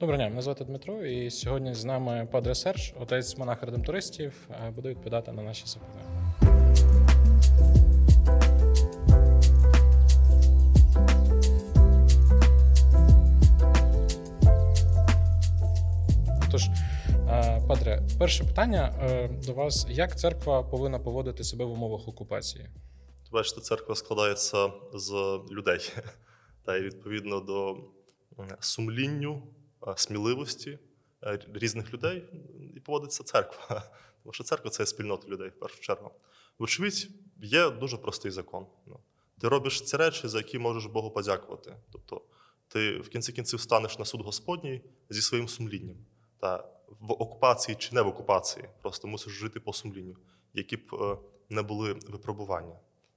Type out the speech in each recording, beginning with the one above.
Доброго дня, мене звати Дмитро, і сьогодні з нами Падре Серж, отець монах редемтористів, е, буде відповідати на наші запитання. Тож, Падре, перше питання е, до вас: як церква повинна поводити себе в умовах окупації? Бачите, церква складається з людей, та й відповідно до сумлінню, сміливості е, різних людей і поводиться церква. Тому що церква це спільнота людей в першу чергу. Вочевидь, є дуже простий закон. Ну, ти робиш ці речі, за які можеш Богу подякувати. Тобто ти в кінці кінців станеш на суд Господній зі своїм сумлінням. Та в окупації чи не в окупації, просто мусиш жити по сумлінню, які б е, не були випробування.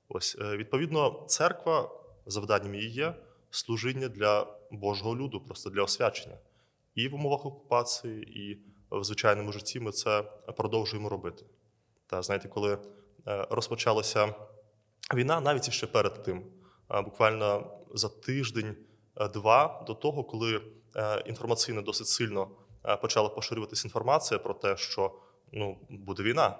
Ось, е, відповідно, церква, завданням її є служіння для Божого люду, просто для освячення. І в умовах окупації, і в звичайному житті ми це продовжуємо робити. Та знаєте, коли е, розпочалася війна, навіть ще перед тим, буквально за тиждень-два до того, коли інформаційно досить сильно почала поширюватися інформація про те, що ну, буде війна.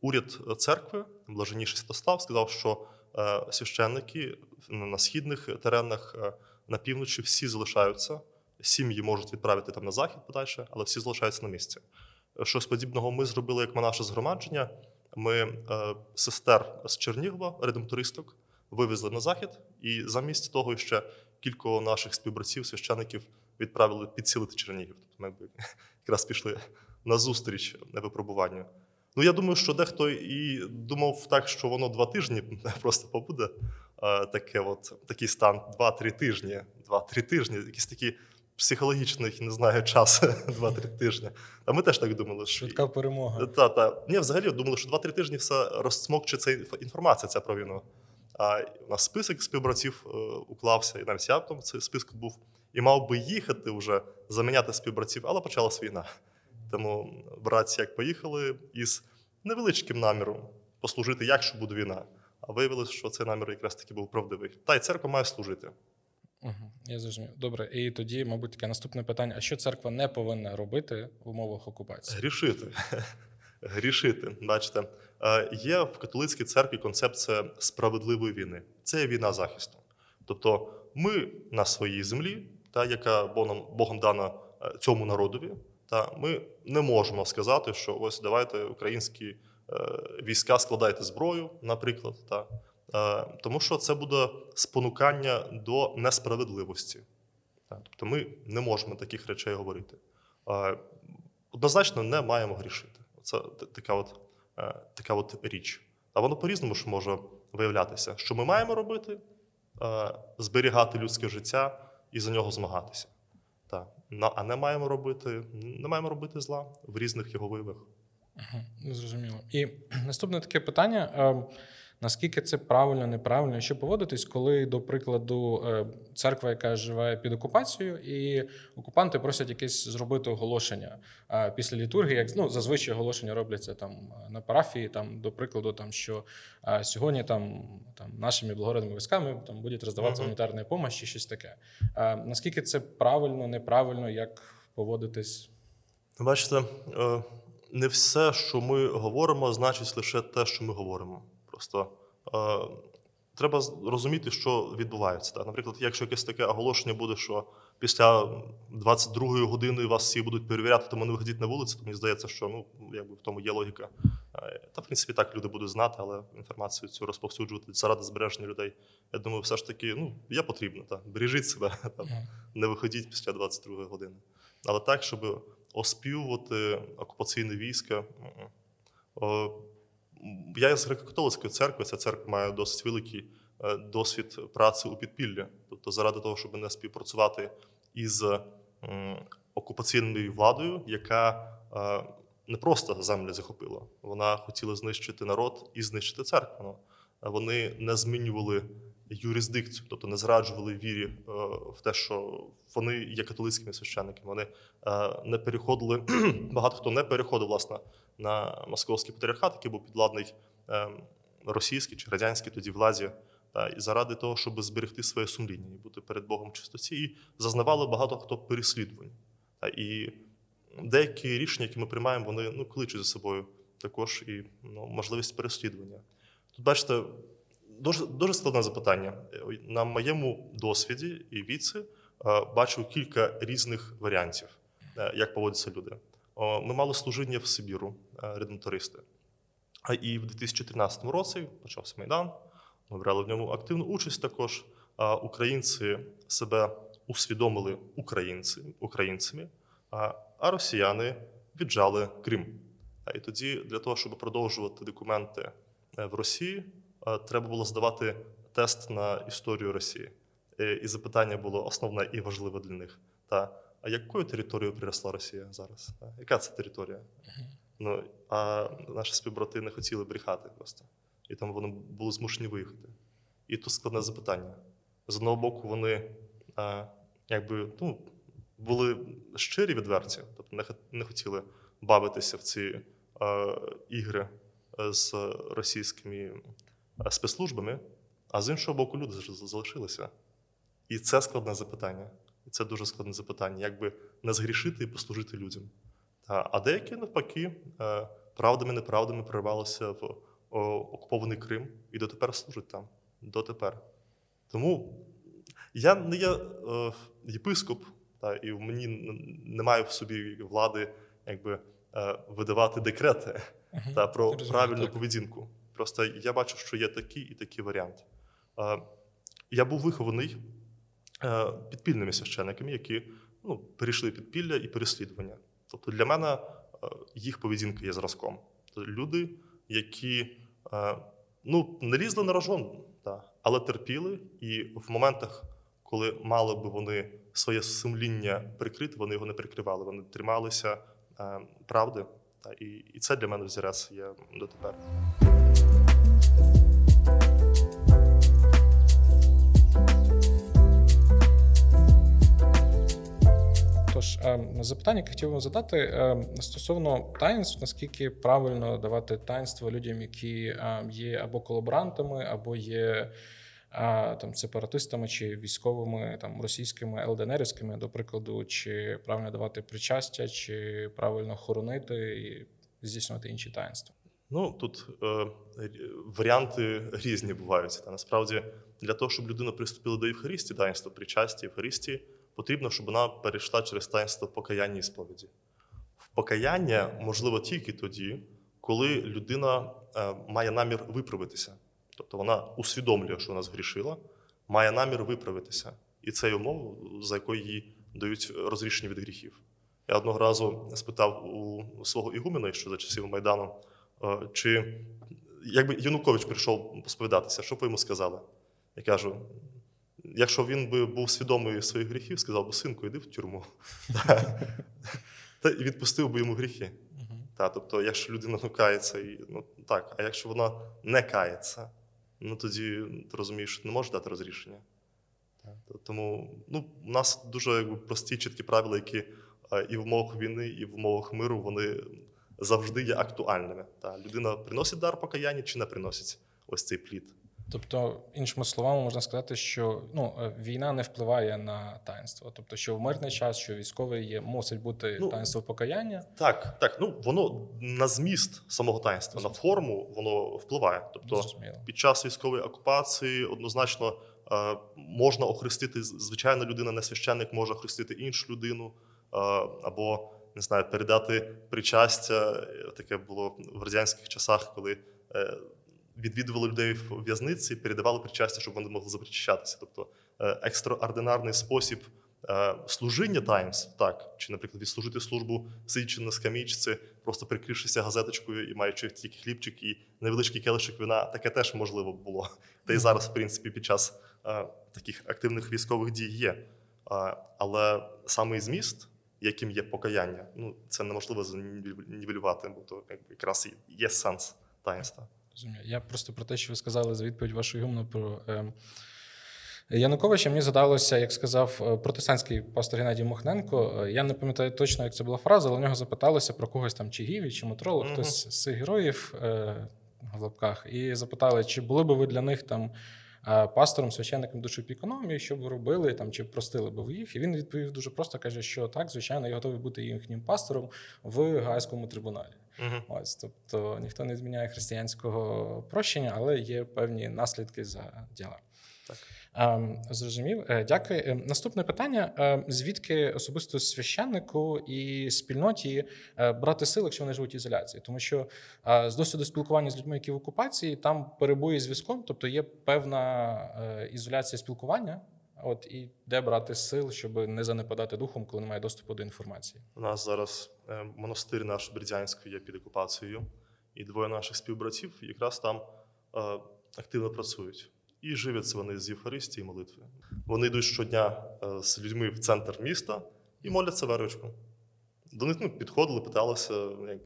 Уряд церкви, блаженніший Святослав, сказав, що е, священники на східних теренах е, на півночі всі залишаються. Сім'ї можуть відправити там на захід подальше, але всі залишаються на місці. Щось подібного ми зробили як наше згромадження. Ми е, сестер з Чернігова, редемтористок, вивезли на захід, і замість того ще кілька наших співбратців, священиків відправили підсилити Чернігів. Тобто ми якраз пішли на зустріч випробуванню. Ну, я думаю, що дехто і думав так, що воно два тижні просто побуде. Таке от, такий стан два-три тижні. Два-три тижні, якісь такі психологічний, не знаю, час два-три тижні. А ми теж так думали, що швидка перемога. Та, та. Ні, взагалі думали, що два-три тижні все розсмокче ця інформація ця про війну. А у нас список співбратів е, уклався, і навіть я тому цей списку був і мав би їхати вже заміняти співбратів, але почалась війна. Тому братці як поїхали із невеличким наміром послужити, якщо буде війна. А виявилось, що цей намір якраз таки був правдивий. Та й церква має служити. Угу, Я зрозумів. Добре, і тоді, мабуть, таке наступне питання: а що церква не повинна робити в умовах окупації? Грішити. Грішити. Бачите, е, є в католицькій церкві концепція справедливої війни. Це війна захисту. Тобто, ми на своїй землі, та яка Богом, Богом дана е, цьому народові, та ми не можемо сказати, що ось давайте українські е, війська складайте зброю, наприклад, та тому що це буде спонукання до несправедливості. Тобто ми не можемо таких речей говорити. Однозначно не маємо грішити. Це така от, е, така от річ. А воно по-різному ж може виявлятися, що ми маємо робити, е, зберігати людське життя і за нього змагатися. Так. А не маємо робити, не маємо робити зла в різних його виявах. Угу, Зрозуміло. І наступне таке питання. Наскільки це правильно, неправильно, що поводитись, коли, до прикладу, е, церква, яка живе під окупацією, і окупанти просять якесь зробити оголошення після літургії, як ну, зазвичай оголошення робляться там на парафії, там, до прикладу, там що сьогодні там там нашими благородними військами там будуть роздаватися гуманітарна допомога, чи щось таке. Наскільки це правильно, неправильно, як поводитись? Бачите, е, не все, що ми говоримо, значить лише те, що ми говоримо. Просто е, треба розуміти, що відбувається. Так? Наприклад, якщо якесь таке оголошення буде, що після 22-ї години вас всі будуть перевіряти, тому не виходіть на вулицю, то мені здається, що ну, якби в тому є логіка. Е, та, в принципі, так люди будуть знати, але інформацію цю розповсюджувати заради збереження людей. Я думаю, все ж таки ну, є потрібно. Так? Бережіть себе, там, не виходіть після 22-ї години. Але так, щоб оспівувати окупаційне військо. Я з греко-католицької церкви, ця церква має досить великий е, досвід праці у підпіллі. Тобто, заради того, щоб не співпрацювати із окупаційною владою, яка е, не просто землі захопила, вона хотіла знищити народ і знищити церкву. Ну, вони не змінювали юрисдикцію, тобто не зраджували вірі е, в те, що вони є католицькими священниками. Вони не переходили, багато хто не переходив власне на московський патріархат, який був підладний ем, російський чи радянський тоді владі. та, і заради того, щоб зберегти своє сумління і бути перед Богом чистоті, і зазнавали багато хто переслідувань. Та, і деякі рішення, які ми приймаємо, вони ну, кличуть за собою також і ну, можливість переслідування. Тут, бачите, дуже дуже складне запитання. На моєму досвіді і віці бачу кілька різних варіантів, е, як поводяться люди. Ми мали служіння в Сибіру, е, редентористи. А і в 2013 році почався Майдан. Ми брали в ньому активну участь також. Українці себе усвідомили українці, українцями, а росіяни віджали Крим. І тоді, для того, щоб продовжувати документи е, в Росії, треба було здавати тест на історію Росії. І запитання було основне і важливе для них. Та а якою територією приросла Росія зараз? Яка це територія? Ну а наші співбрати не хотіли брехати просто. І тому вони були змушені виїхати. І тут складне запитання. З одного боку, вони а, якби ну, були щирі відверті, тобто не, не хотіли бавитися в ці а, ігри з російськими спецслужбами, а з іншого боку, люди залишилися. І це складне запитання. І це дуже складне запитання, як би не згрішити і послужити людям. А деякі, навпаки, е, правдами, неправдами прорвалися в окупований Крим і дотепер служать там. Дотепер. Тому я не є е, єпископ, та, і в мені немає в собі влади якби, е, видавати декрети та, про розумію, правильну так. поведінку. Просто я бачу, що є такий і такий варіант. Я був вихований підпільними священниками, які ну, перейшли підпілля і переслідування. Тобто для мене е, їх поведінка є зразком. Тобто люди, які е, ну, не лізли на рожон, але терпіли, і в моментах, коли мали би вони своє сумління прикрити, вони його не прикривали, вони трималися правди. Та, І і це для мене взірець є дотепер. Тож ем, запитання, яке хотів вам задати ем, стосовно таїнств, наскільки правильно давати таїнство людям, які ем, є або колаборантами, або є там сепаратистами чи військовими там російськими ЛДНРівськими, до прикладу, чи правильно давати причастя, чи правильно хоронити і здійснювати інші таїнства. Ну тут е, варіанти різні бувають. Та насправді для того, щоб людина приступила до Євхаристії, таїнства причастя, Євхаристії, потрібно, щоб вона перейшла через таїнство покаяння і сповіді. В покаяння можливо тільки тоді, коли людина е, має намір виправитися. Тобто вона усвідомлює, що вона згрішила, має намір виправитися. І це умова, за якою їй дають розрішення від гріхів. Я одного разу спитав у свого Ігумена, що за часів Майдану, е, чи якби Янукович прийшов посповідатися, що б ви йому сказали? Я кажу: якщо він би був свідомий своїх гріхів, сказав би, синку, йди в тюрму. Та і відпустив би йому гріхи. Та, Тобто, якщо людина ну, кається, і, ну так, а якщо вона не кається, ну тоді ти розумієш, що не може дати розрішення. Тому ну, у нас дуже якби, прості, чіткі правила, які і в умовах війни, і в умовах миру вони завжди є актуальними. Та, Людина приносить дар покаяння чи не приносить ось цей плід. Тобто, іншими словами, можна сказати, що ну е, війна не впливає на таїнство. Тобто, що в мирний час, що військовий є, мусить бути ну, таїнство покаяння. Так, так. Ну воно на зміст самого таїнства, на форму воно впливає. Тобто, Зрозуміло. під час військової окупації однозначно е, можна охрестити звичайна людина, не священник може охрестити іншу людину е, або не знаю, передати причастя. Таке було в радянських часах, коли відвідували людей в в'язниці, передавали причастя, щоб вони могли запричащатися. Тобто е, екстраординарний спосіб е, служіння таїнств, так, чи, наприклад, відслужити службу, сидячи на скамічці, просто прикрившися газеточкою і маючи тільки хлібчик і невеличкий келишик вина, таке теж можливо було. Та й зараз, в принципі, під час е, таких активних військових дій є. Але саме зміст, яким є покаяння, ну це неможливо нівелювати, бо то якраз є сенс таїнства. Розумію. Я просто про те, що ви сказали за відповідь вашої гумну про е, Януковича. Мені задалося, як сказав е, протестантський пастор Геннадій Мохненко. Е, я не пам'ятаю точно, як це була фраза, але в нього запиталися про когось там чи Гіві, чи Мотроло, хтось з цих героїв е, в лапках, і запитали, чи були би ви для них там пастором, священником душопікономії, що б ви робили там чи простили би ви їх? І він відповів дуже просто: каже, що так, звичайно, я готовий бути їхнім пастором в Гаазькому трибуналі. Угу. Ось, тобто ніхто не зміняє християнського прощення, але є певні наслідки за діла. Так. Ем, зрозумів, е, дякую. Ем, наступне питання: ем, звідки особисто священнику і спільноті е, брати сили, якщо вони живуть в ізоляції? Тому що е, з досвіду спілкування з людьми, які в окупації, там перебої зв'язком, тобто є певна ізоляція спілкування. От і де брати сил, щоб не занепадати духом, коли немає доступу до інформації. У нас зараз монастир наш Бердянський є під окупацією, і двоє наших співбратів якраз там активно працюють. І живляться вони з Євхаристії молитви. Вони йдуть щодня е, з людьми в центр міста і моляться верочку. До них ну, підходили, питалися, як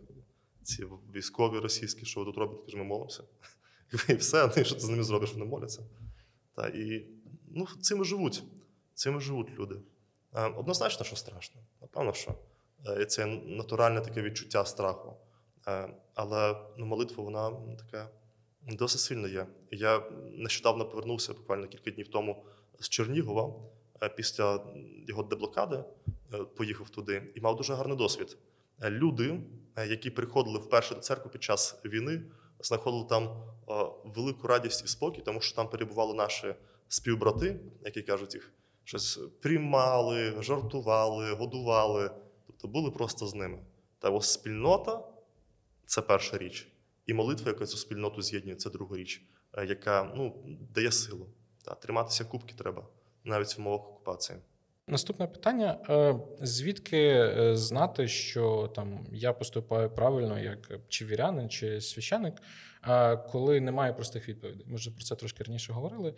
ці військові російські, що ви тут робите, Каже, ми молимося. І все, ну, що ти з ними зробиш, вони моляться. Та, І ну, цим живуть. Цим живуть люди. Е, однозначно, що страшно. Напевно, що е, це натуральне таке відчуття страху. Але ну, молитва, вона така. Досить сильно є. Я нещодавно повернувся буквально кілька днів тому з Чернігова е, після його деблокади, е, поїхав туди і мав дуже гарний досвід. Е, люди, які приходили вперше до церкви під час війни, знаходили там велику радість і спокій, тому що там перебували наші співбрати, які кажуть їх, щось приймали, жартували, годували, тобто були просто з ними. Та ось спільнота це перша річ. І молитва, яка цю спільноту з'єднує, це друга річ, е, яка ну, дає силу. Та, Триматися кубки треба навіть в умовах окупації. Наступне питання: е, звідки е, знати, що там я поступаю правильно, як чи вірянин, чи священик, коли немає простих відповідей? Ми вже про це трошки раніше говорили.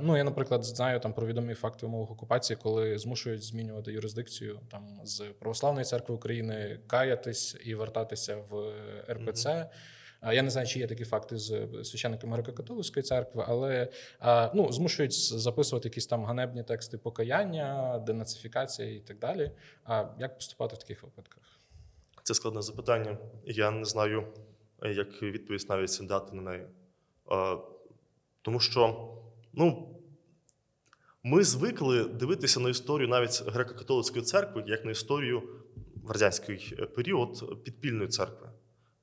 Ну я, наприклад, знаю там про відомі факти умовах окупації, коли змушують змінювати юрисдикцію там з православної церкви України, каятись і вертатися в РПЦ. Mm-hmm. Я не знаю, чи є такі факти з священниками греко-католицької церкви, але ну, змушують записувати якісь там ганебні тексти покаяння, денацифікація і так далі. А як поступати в таких випадках? Це складне запитання. Я не знаю, як відповідь навіть дати на неї. Тому що, ну. Ми звикли дивитися на історію навіть греко-католицької церкви як на історію в радянський період підпільної церкви.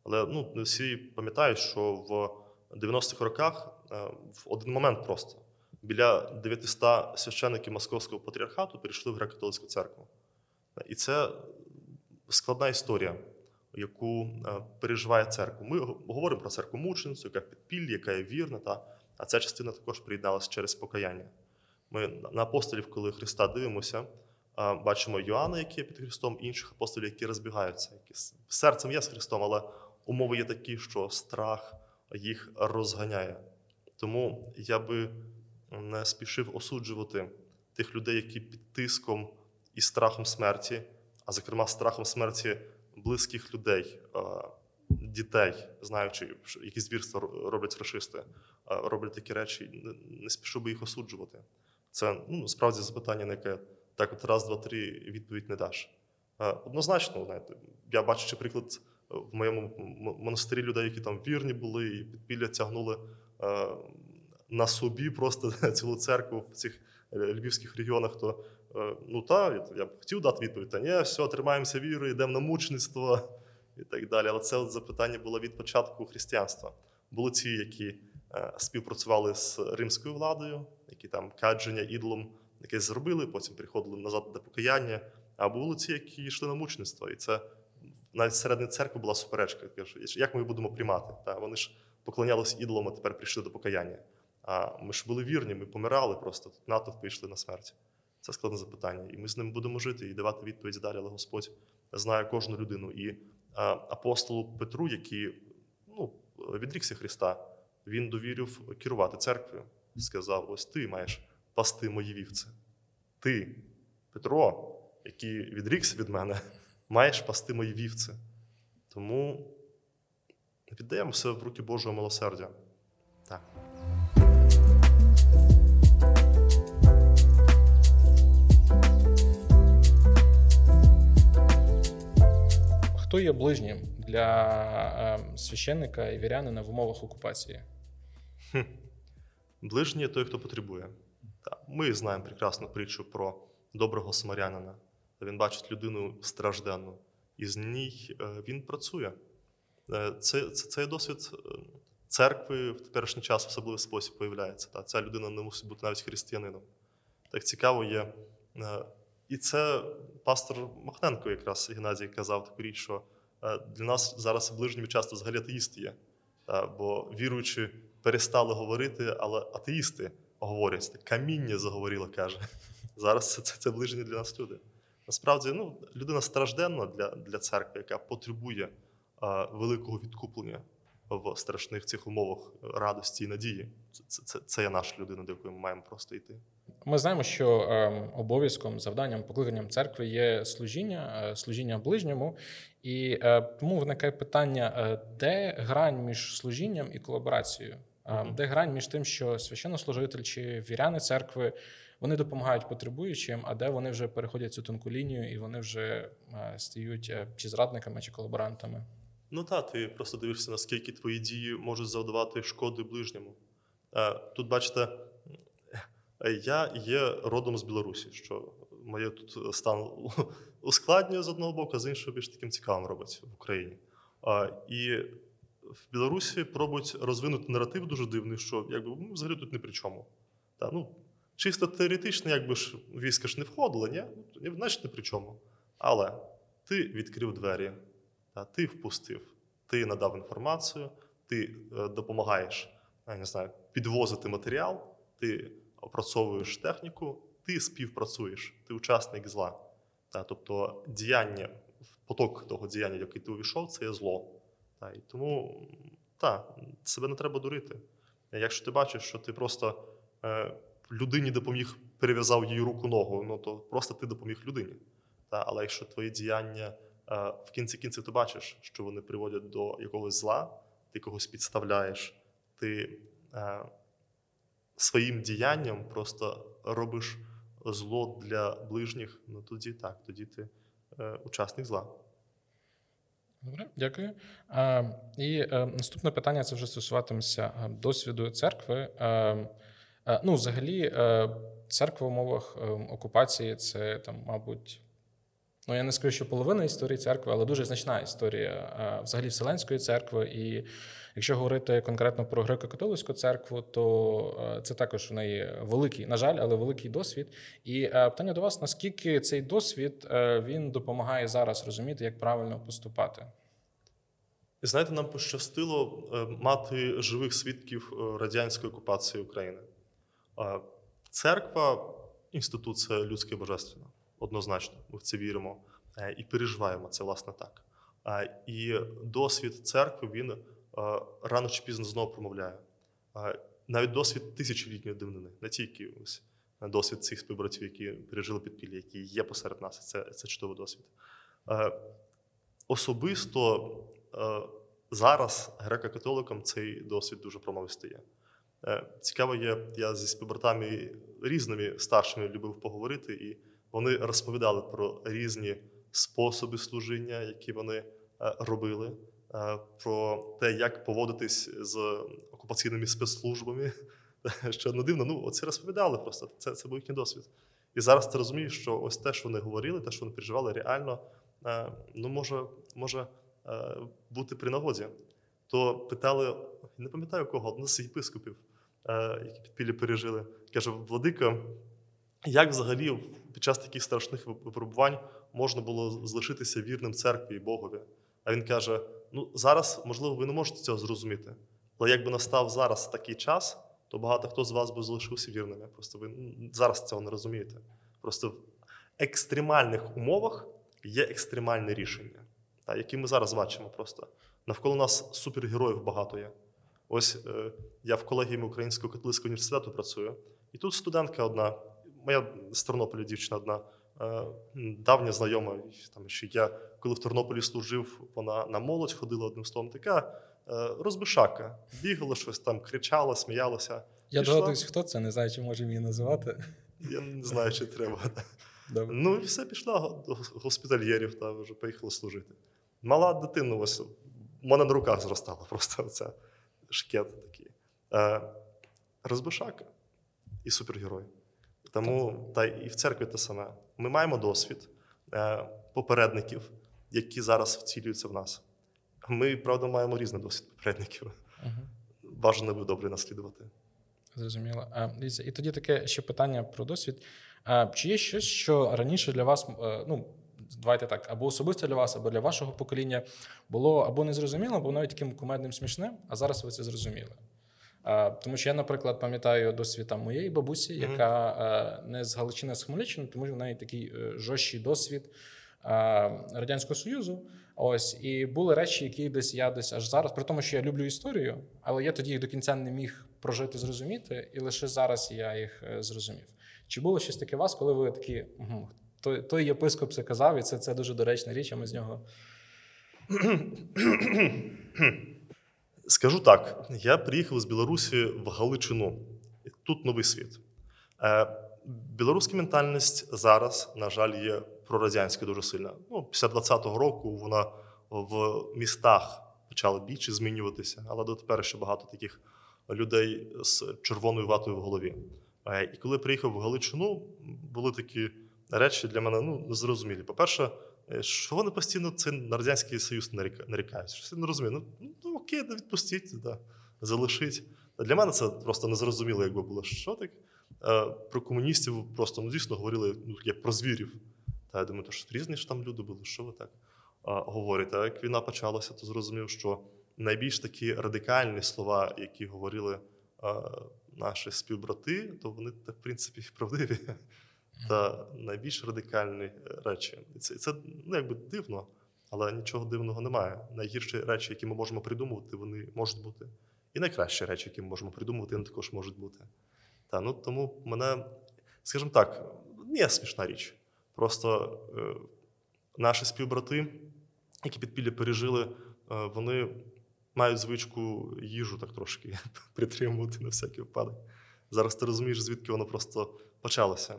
Але ну, не всі пам'ятають, що в 90-х роках е, в один момент просто біля 900 священиків Московського патріархату перейшли в греко-католицьку церкву. І це складна історія, яку е, переживає церква. Ми говоримо про церкву мученицю, яка в підпіллі, яка є вірна, та, а ця частина також приєдналася через покаяння. Ми на апостолів, коли Христа дивимося, е, бачимо Йоанна, який є під Христом, інших апостолів, які розбігаються, які серцем є з Христом, але умови є такі, що страх їх розганяє. Тому я би не спішив осуджувати тих людей, які під тиском і страхом смерті, а зокрема, страхом смерті близьких людей, дітей, знаючи, які звірства роблять фашисти, роблять такі речі, не спішу би їх осуджувати. Це ну, справді запитання, на яке так от раз, два, три відповідь не даш. Однозначно, знаєте, я бачачи приклад в моєму монастирі людей, які там вірні були, і підпілля тягнули на собі просто цілу церкву в цих е, львівських регіонах, то ну та я б хотів дати відповідь: та ні, все, тримаємося вірою, йдемо на мучництво і так далі. Але це запитання було від початку християнства. Були ті, які співпрацювали з римською владою, які там кадження ідолом якесь зробили, потім приходили назад до покаяння. А були ті, які йшли на мучництво, і це навіть всередині церкви була суперечка. Як ми будемо приймати? Та Вони ж поклонялись ідолам, а тепер прийшли до покаяння. А ми ж були вірні, ми помирали просто, натовп пішли на смерть. Це складне запитання. І ми з ним будемо жити і давати відповідь далі. Але Господь знає кожну людину. І апостолу Петру, який ну, відрікся Христа, він довірив керувати церквою. Сказав: ось ти маєш пасти мої вівці. Ти, Петро, який відрікся від мене маєш пасти мої вівці. Тому віддаємо все в руки Божого милосердя. Хто є ближнім для е, священника і вірянина в умовах окупації? Хм. Ближній той, хто потребує. Ми знаємо прекрасну притчу про доброго самарянина. Він бачить людину стражденну, і з ній е, він працює. Е, це, це, досвід е, церкви в теперішній час в особливий спосіб появляється. Ця людина не мусить бути навіть християнином. Так цікаво є. І це пастор Махненко, якраз Геннадій казав таку річ, що для нас зараз ближніми часто взагалі атеїсти є. Бо віруючи, перестали говорити, але атеїсти говорять. Каміння заговорило, каже. Зараз це це, це ближні для нас люди. Насправді, ну, людина стражденна для для церкви, яка потребує а, великого відкуплення в страшних цих умовах радості і надії. Це це, це, це є наша людина, до якої ми маємо просто йти. Ми знаємо, що е, обов'язком, завданням, покликанням церкви є служіння, е, служіння ближньому, і е, тому виникає питання: е, де грань між служінням і колаборацією? Mm-hmm. Де грань між тим, що священнослужитель чи віряни церкви вони допомагають потребуючим, а де вони вже переходять цю тонку лінію і вони вже стають чи зрадниками, чи колаборантами? Ну так, ти просто дивишся, наскільки твої дії можуть завдавати шкоди ближньому. Тут бачите, я є родом з Білорусі, що моє тут стан ускладнює з одного боку, а з іншого більш таким цікавим робить в Україні. І в Білорусі пробують розвинути наратив дуже дивний, що якби ну, взагалі тут не при чому. Та, ну, Чисто теоретично, якби ж війська ж не входило, ні? значить не при чому. Але ти відкрив двері, та, ти впустив, ти надав інформацію, ти е, допомагаєш я не знаю, підвозити матеріал, ти опрацьовуєш техніку, ти співпрацюєш, ти учасник зла. Та, тобто діяння, поток того діяння, який ти увійшов, це є зло. Та, і Тому так, себе не треба дурити. Якщо ти бачиш, що ти просто. Е, людині допоміг, перев'язав її руку ногу, ну то просто ти допоміг людині. Та? Але якщо твої діяння е, в кінці кінців ти бачиш, що вони приводять до якогось зла, ти когось підставляєш, ти е, своїм діянням просто робиш зло для ближніх, ну тоді так, тоді ти е, учасник зла. Добре, дякую. А, І е, наступне питання це вже стосуватиметься е, досвіду церкви. Е, Е, ну, взагалі, е, церква в умовах е, окупації це там, мабуть, ну я не скажу, що половина історії церкви, але дуже значна історія взагалі Вселенської церкви. І якщо говорити конкретно про греко-католицьку церкву, то це також в неї великий, на жаль, але великий досвід. І питання до вас: наскільки цей досвід він допомагає зараз розуміти, як правильно поступати? Знаєте, нам пощастило мати живих свідків радянської окупації України. Церква інституція людське божественна, однозначно, ми в це віримо е, і переживаємо це власне так. І досвід церкви він рано чи пізно знову промовляє. Навіть досвід тисячолітньої дивнини, не тільки ось досвід цих співбратів, які пережили підпілля, які є посеред нас. Це це чудовий досвід. Особисто зараз греко-католикам цей досвід дуже. Е, цікаво є, я зі співбратами різними старшими любив поговорити, і вони розповідали про різні способи служіння, які вони е, робили, е, про те, як поводитись з окупаційними спецслужбами. Що не дивно, ну оце розповідали просто. Це це був їхній досвід. І зараз ти розумієш, що ось те, що вони говорили, те, що вони переживали, реально ну, може може бути при нагоді. То питали, не пам'ятаю кого, одного з єпископів. Е, які підпілля пережили. Каже, Владика, як взагалі під час таких страшних випробувань можна було залишитися вірним церкві і Богові? А він каже: ну зараз, можливо, ви не можете цього зрозуміти, але якби настав зараз такий час, то багато хто з вас би залишився вірними. Просто ви зараз цього не розумієте. Просто в екстремальних умовах є екстремальне рішення, які ми зараз бачимо. Просто навколо нас супергероїв багато є. Ось е, я в колегіумі Українського католицького університету працюю, і тут студентка одна, моя з Тернополя дівчина одна, е, давня знайома. Там ще я, коли в Тернополі служив, вона на молодь ходила одним словом, така е, розбишака, бігала щось там, кричала, сміялася. Я догадуюсь, хто це, не знаю, чи можемо її називати. Я не знаю, чи треба. Добре. Ну і все пішла до госпітальєрів та вже поїхала служити. Мала дитина ось у мене на руках зростала просто ця шкет такий. Е, розбишака і супергерой. Тому та і в церкві те саме. Ми маємо досвід е, попередників, які зараз вцілюються в нас. Ми, правда, маємо різний досвід попередників. Бажано би добре наслідувати. Зрозуміло. А, дивіться, і тоді таке ще питання про досвід. А, чи є щось, що раніше для вас, е, ну давайте так, або особисто для вас, або для вашого покоління було або незрозуміло, або навіть таким кумедним смішним, а зараз ви це зрозуміли? Тому що я, наприклад, пам'ятаю досвід там моєї бабусі, яка е, не з Галичини, а з Хмельниччини, тому що в неї такий е, жорсткий досвід Радянського Союзу. Ось і були речі, які десь я десь аж зараз, при тому, що я люблю історію, але я тоді їх до кінця не міг прожити, зрозуміти, і лише зараз я їх е, зрозумів. Чи було щось таке у вас, коли ви такі, угу, той, той єпископ це казав, і це, це дуже доречна річ, а ми з нього. Скажу так: я приїхав з Білорусі в Галичину. Тут новий світ. Е, Білоруська ментальність зараз, на жаль, є прорадянська дуже сильна. Ну, після 20-го року вона в містах почала більше змінюватися, але дотепер ще багато таких людей з червоною ватою в голові. Е, І коли приїхав в Галичину, були такі речі для мене ну, незрозумілі. По-перше, що вони постійно це на Радянський Союз нарікають. Що не розумію. Ну, ну окей, да відпустіть, да, залишіть. Для мене це просто незрозуміло, якби було що так. Е, Про комуністів просто ну, дійсно говорили ну, як про звірів. Та я думаю, то що різні ж там люди були, що ви так а, говорите? А як війна почалася, то зрозумів, що найбільш такі радикальні слова, які говорили наші співбрати, то вони так, в принципі, правдиві. Та найбільш радикальні е, речі. І це, це ну, якби дивно, але нічого дивного немає. Найгірші речі, які ми можемо придумувати, вони можуть бути. І найкращі речі, які ми можемо придумувати, вони також можуть бути. Та, ну, тому мене, скажімо так, не смішна річ. Просто е, наші співбрати, які підпілля пережили, е, вони мають звичку їжу так трошки притримувати на всякий випадок. Зараз ти розумієш, звідки воно просто почалося.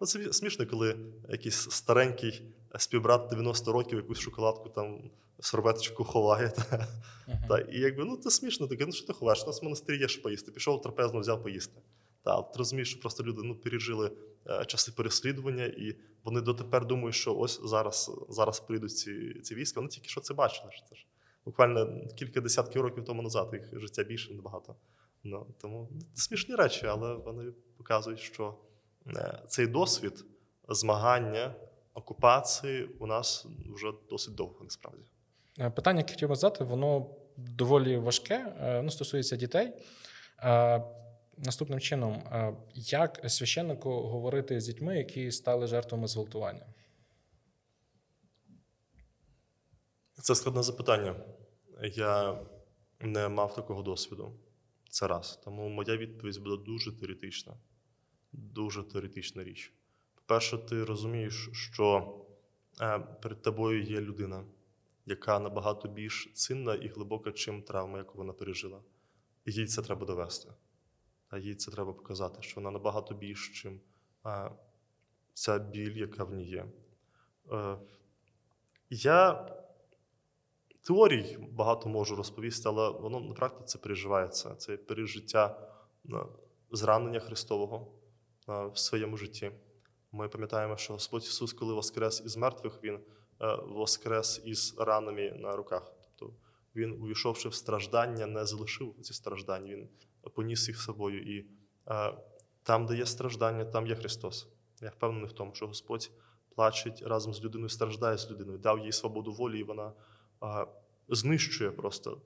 Ну, це смішно, коли якийсь старенький співбрат 90 років якусь шоколадку там в серветочку ховає. Та, Мгм. та, і якби ну це смішно, таке, ну що ти ховаєш? У нас в монастирі є що поїсти. Пішов трапезно, взяв поїсти. Та, ти розумієш, що просто люди ну, пережили е, часи переслідування, і вони дотепер думають, що ось зараз, зараз прийдуть ці, ці війська. Вони тільки що це бачили. Що це ж буквально кілька десятків років тому назад їх життя більше набагато. Ну, тому смішні речі, але вони показують, що цей досвід змагання, окупації у нас вже досить довго насправді. Е, Питання, яке хотів би задати, воно доволі важке, е, ну, стосується дітей. Е, Наступним чином, е, як священнику говорити з дітьми, які стали жертвами зґвалтування? Це складне запитання. Я не мав такого досвіду. Це раз. Тому моя відповідь буде дуже теоретична. Дуже теоретична річ. По-перше, ти розумієш, що е, перед тобою є людина, яка набагато більш цінна і глибока, чим травма, яку вона пережила. І їй це треба довести. А їй це треба показати, що вона набагато більш, чим е, ця біль, яка в ній є. Е, я теорій багато можу розповісти, але воно на практиці переживається. Це пережиття зранення Христового в своєму житті. Ми пам'ятаємо, що Господь Ісус, коли воскрес із мертвих, Він е, воскрес із ранами на руках. Тобто Він, увійшовши в страждання, не залишив ці страждання, Він поніс їх з собою. І е, там, де є страждання, там є Христос. Я впевнений в тому, що Господь плачить разом з людиною, страждає з людиною, дав їй свободу волі, і вона е, знищує просто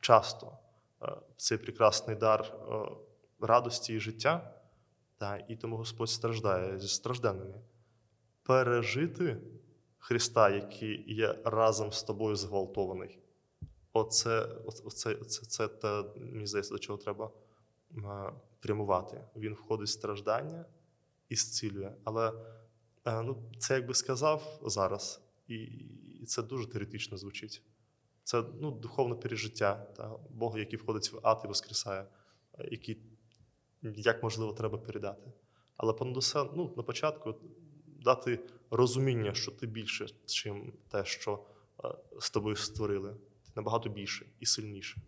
часто е, цей прекрасний дар е, радості і життя. Та, і тому Господь страждає зі стражданими. Пережити Христа, який є разом з тобою зґвалтований. Оце, оце, оце, це те, мені здається, до чого треба е, прямувати. Він входить в страждання і зцілює. Але е, ну, це якби сказав зараз, і, це дуже теоретично звучить. Це ну, духовне пережиття та, Бога, який входить в ад і воскресає, е, який як можливо треба передати. Але понад ну, на початку дати розуміння, що ти більше, чим те, що е, з тобою створили. Ти набагато більше і сильніше.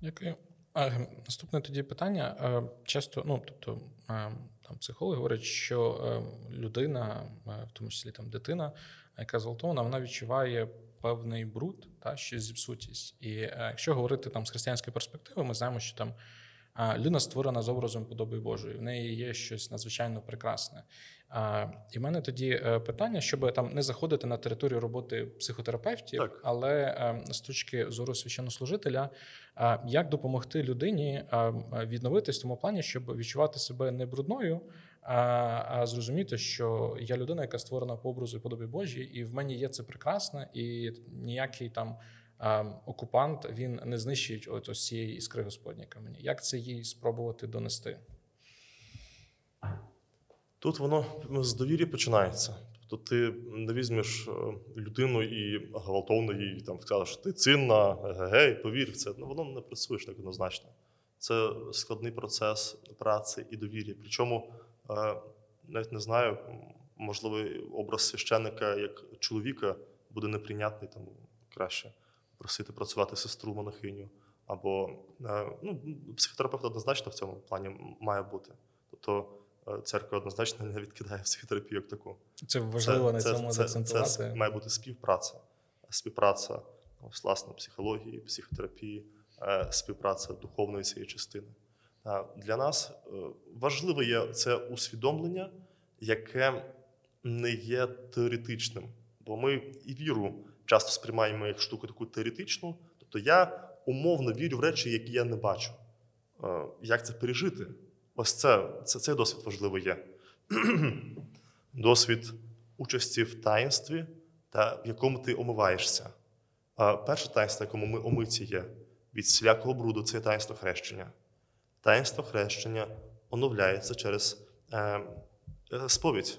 Дякую. Наступне тоді питання. Часто, ну тобто, там психологи говорять, що людина, в тому числі там дитина, яка зґвалтована, вона відчуває певний бруд, та щось зіпсутість. І якщо говорити там з християнської перспективи, ми знаємо, що там людина створена з образом подоби Божої. В неї є щось надзвичайно прекрасне. І в мене тоді е, питання, щоб там не заходити на територію роботи психотерапевтів, так. але е, з точки зору священнослужителя, як допомогти людині відновитись в тому плані, щоб відчувати себе не брудною, а зрозуміти, що я людина, яка створена по образу і подобі Божій, і в мені є це прекрасне, і ніякий там окупант він не знищить ось цієї іскри Господні камені. Як це їй спробувати донести? Тут воно з довір'я починається. Тобто ти не візьмеш е, людину і гвалтовно їй там що ти цінна, гей, повір в це. Ну воно не працює так однозначно. Це складний процес праці і довір'я. Причому е, навіть не знаю, можливо, образ священника як чоловіка буде неприйнятний, там краще просити працювати сестру монахиню. Або е, ну, психотерапевт однозначно в цьому плані має бути. Тобто Е, церква однозначно не відкидає психотерапію як таку. Це важливо це, на цьому це, це, це має бути співпраця. Співпраця власне психології, психотерапії, е, співпраця духовної цієї частини. Для нас важливо є це усвідомлення, яке не є теоретичним. Бо ми і віру часто сприймаємо як штуку таку теоретичну. Тобто я умовно вірю в речі, які я не бачу. Як це пережити? Ось це, це цей досвід важливий є. досвід участі в таїнстві, та в якому ти омиваєшся. Перше таїнство, якому ми омиті є від всілякого бруду, це таїнство хрещення. Таїнство хрещення оновляється через е, е, сповідь.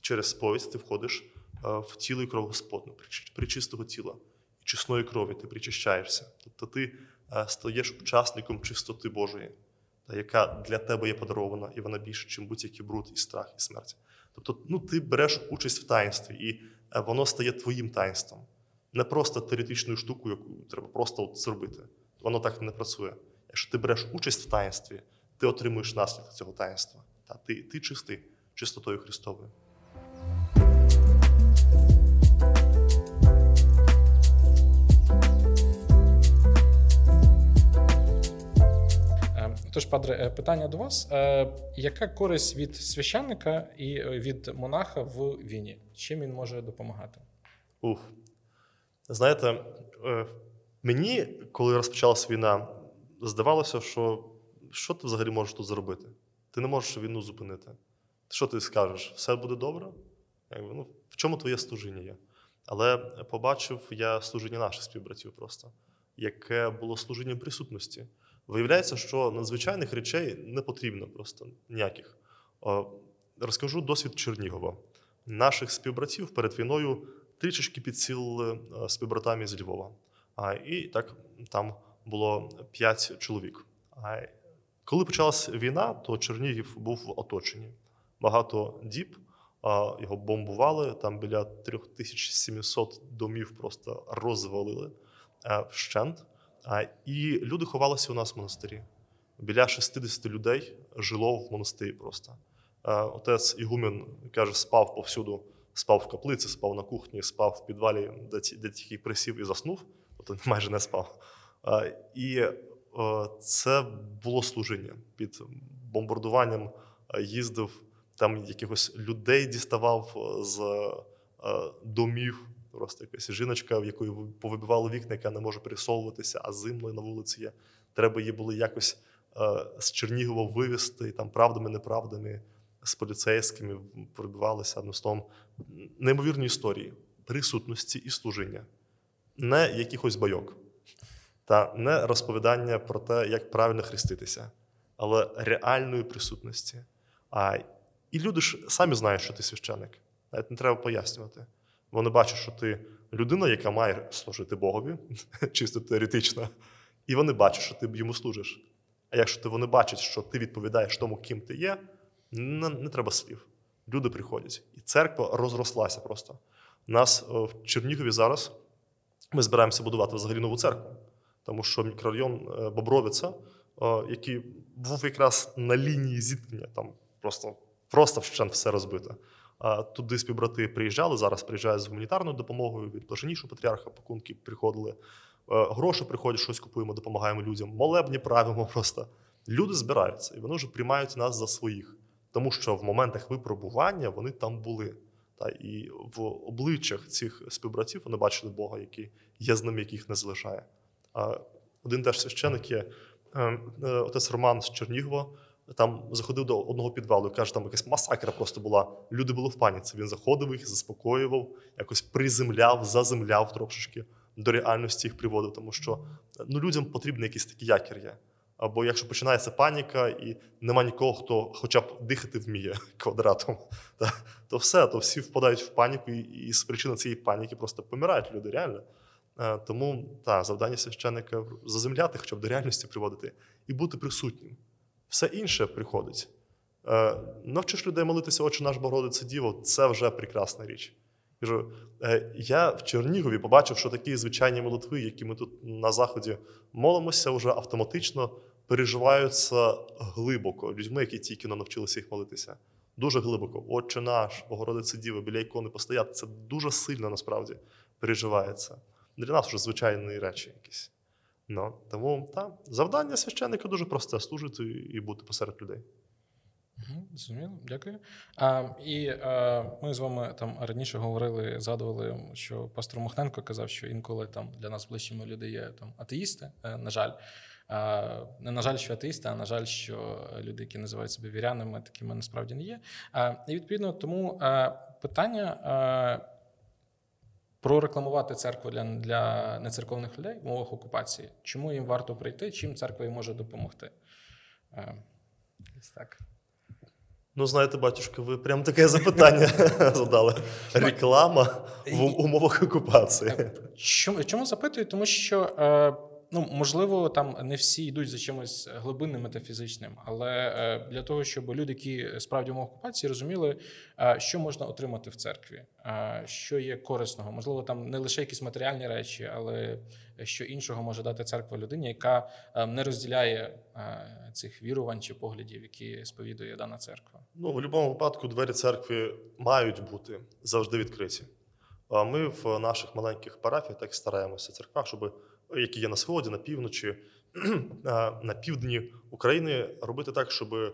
Через сповідь ти входиш е, в тіло і Господну, причистого тіла. І чесної крові ти причищаєшся. Тобто ти е, стаєш учасником чистоти Божої яка для тебе є подарована, і вона більше, ніж будь-який бруд, і страх, і смерть. Тобто, ну, ти береш участь в таїнстві, і е, воно стає твоїм таїнством. Не просто теоретичною штукою, яку треба просто от зробити. Воно так не працює. Якщо ти береш участь в таїнстві, ти отримуєш наслідок цього таїнства. Та ти, ти чистий чистотою Христовою. Тож, падре, е, питання до вас: е, яка користь від священника і е, від монаха в війні? Чим він може допомагати? Уф. Знаєте, мені, коли розпочалася війна, здавалося, що що ти взагалі можеш тут зробити? Ти не можеш війну зупинити. Що ти скажеш? Все буде добре? Якби, ну, чому твоє служіння є? Але побачив я служіння наших співбратів просто, яке було служінням присутності. Виявляється, що надзвичайних речей не потрібно просто ніяких. Розкажу досвід Чернігова. Наших співбратів перед війною трішечки підсілили е, співбратами з Львова. І так там було п'ять чоловік. А, Коли почалася війна, то Чернігів був в оточенні. Багато діб його бомбували. Там біля 3700 домів просто розвалили е, вщент. І люди ховалися у нас в монастирі. Біля 60 людей жило в монастирі просто. Отець Ігумен каже, спав повсюду, спав в каплиці, спав на кухні, спав в підвалі, де тільки присів і заснув, тобто майже не спав. І це було служіння під бомбардуванням, їздив там якихось людей діставав з домів. Просто якась жіночка, в якої повибивали вікна, яка не може пересовуватися, а зимно на вулиці є. Треба її було якось е, з Чернігова вивезти, там правдами, неправдами, з поліцейськими пробивалися одним словом. Неймовірні історії присутності і служіння, не якихось байок, та не розповідання про те, як правильно хреститися, але реальної присутності. А, І люди ж самі знають, що ти священик. Навіть не треба пояснювати. Вони бачать, що ти людина, яка має служити Богові, чисто теоретично, і вони бачать, що ти йому служиш. А якщо ти вони бачать, що ти відповідаєш тому, ким ти є, не, не треба слів. Люди приходять. І церква розрослася просто. У нас в Чернігові зараз ми збираємося будувати взагалі нову церкву. Тому що мікрорайон е, Бобровиця, е, який був якраз на лінії зіткнення, там просто просто вщент все розбите. Туди співбрати приїжджали. Зараз приїжджають з гуманітарною допомогою від блаженнішого патріарха пакунки приходили. Е, Гроші приходять, щось купуємо, допомагаємо людям. Молебні правимо просто. Люди збираються, і вони вже приймають нас за своїх, тому що в моментах випробування вони там були. Та і в обличчях цих співбратів вони бачили Бога, який є з ними, яких не залишає. Один теж священик є е, е, отець Роман з Чернігова. Там заходив до одного підвалу і каже, там якась масакра просто була. Люди були в паніці. Він заходив їх, заспокоював, якось приземляв, заземляв трошечки до реальності їх приводив, тому що ну, людям потрібен якийсь такий якір є. Або якщо починається паніка і нема нікого, хто хоча б дихати вміє квадратом, та, то все, то всі впадають в паніку, і, і з причини цієї паніки просто помирають люди реально. Е, Тому та, завдання священника заземляти, хоча б до реальності приводити і бути присутнім. Все інше приходить. Е, Навчиш людей молитися, Отче наш Богородице Діво, це вже прекрасна річ. Кажу, е, я в Чернігові побачив, що такі звичайні молитви, які ми тут на Заході молимося, вже автоматично переживаються глибоко людьми, які тільки навчилися їх молитися. Дуже глибоко. Отче наш, Богородице Діво, біля ікони постояти. Це дуже сильно насправді переживається. Для нас вже звичайні речі якісь. Ну, тому та, завдання священника дуже просте служити і бути посеред людей. Зрозуміло, дякую. А, і а, ми з вами там раніше говорили, згадували, що пастор Мохненко казав, що інколи там для нас ближчими люди є там атеїсти. е, На жаль, а, не на жаль, що атеїсти, а на жаль, що люди, які називають себе вірянами, такими насправді не є. А, і відповідно тому а, питання. А, Прорекламувати церкву для, для нецерковних людей в умовах окупації. Чому їм варто прийти? Чим церква їм може допомогти? Е, Ось так. Ну, знаєте, батюшка, ви прям таке запитання задали. Реклама в умовах окупації. Чому, чому запитую? Тому що е, ну, можливо, там не всі йдуть за чимось глибинним метафізичним, але е, для того, щоб люди, які справді в умовах окупації, розуміли, е, що можна отримати в церкві, е, що є корисного. Можливо, там не лише якісь матеріальні речі, але що іншого може дати церква людині, яка е, не розділяє е, цих вірувань чи поглядів, які сповідує дана церква. Ну, в будь-якому випадку двері церкви мають бути завжди відкриті. А ми в наших маленьких парафіях так стараємося в церквах, щоб які є на сході, на півночі, на півдні України, робити так, щоб е,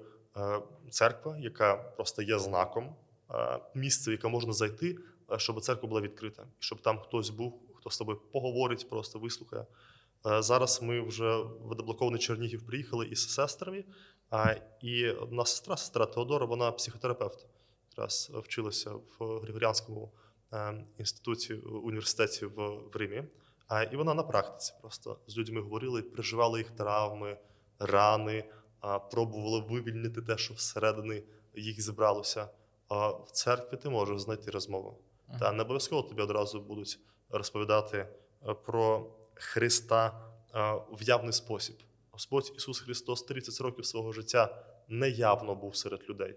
церква, яка просто є знаком, е, місце, в яке можна зайти, е, щоб церква була відкрита, щоб там хтось був, хто з тобою поговорить, просто вислухає. Зараз ми вже в деблокований Чернігів приїхали із сестрами. І одна сестра, сестра Теодора, вона психотерапевт, якраз вчилася в Григоріанському інституті університеті в Римі. А, І вона на практиці просто з людьми говорила і переживала їх травми, рани, а, пробувала вивільнити те, що всередині їх зібралося. А в церкві ти можеш знайти розмову. Uh-huh. Та не обов'язково тобі одразу будуть розповідати про Христа в явний спосіб. Господь Ісус Христос 30 років свого життя неявно був серед людей.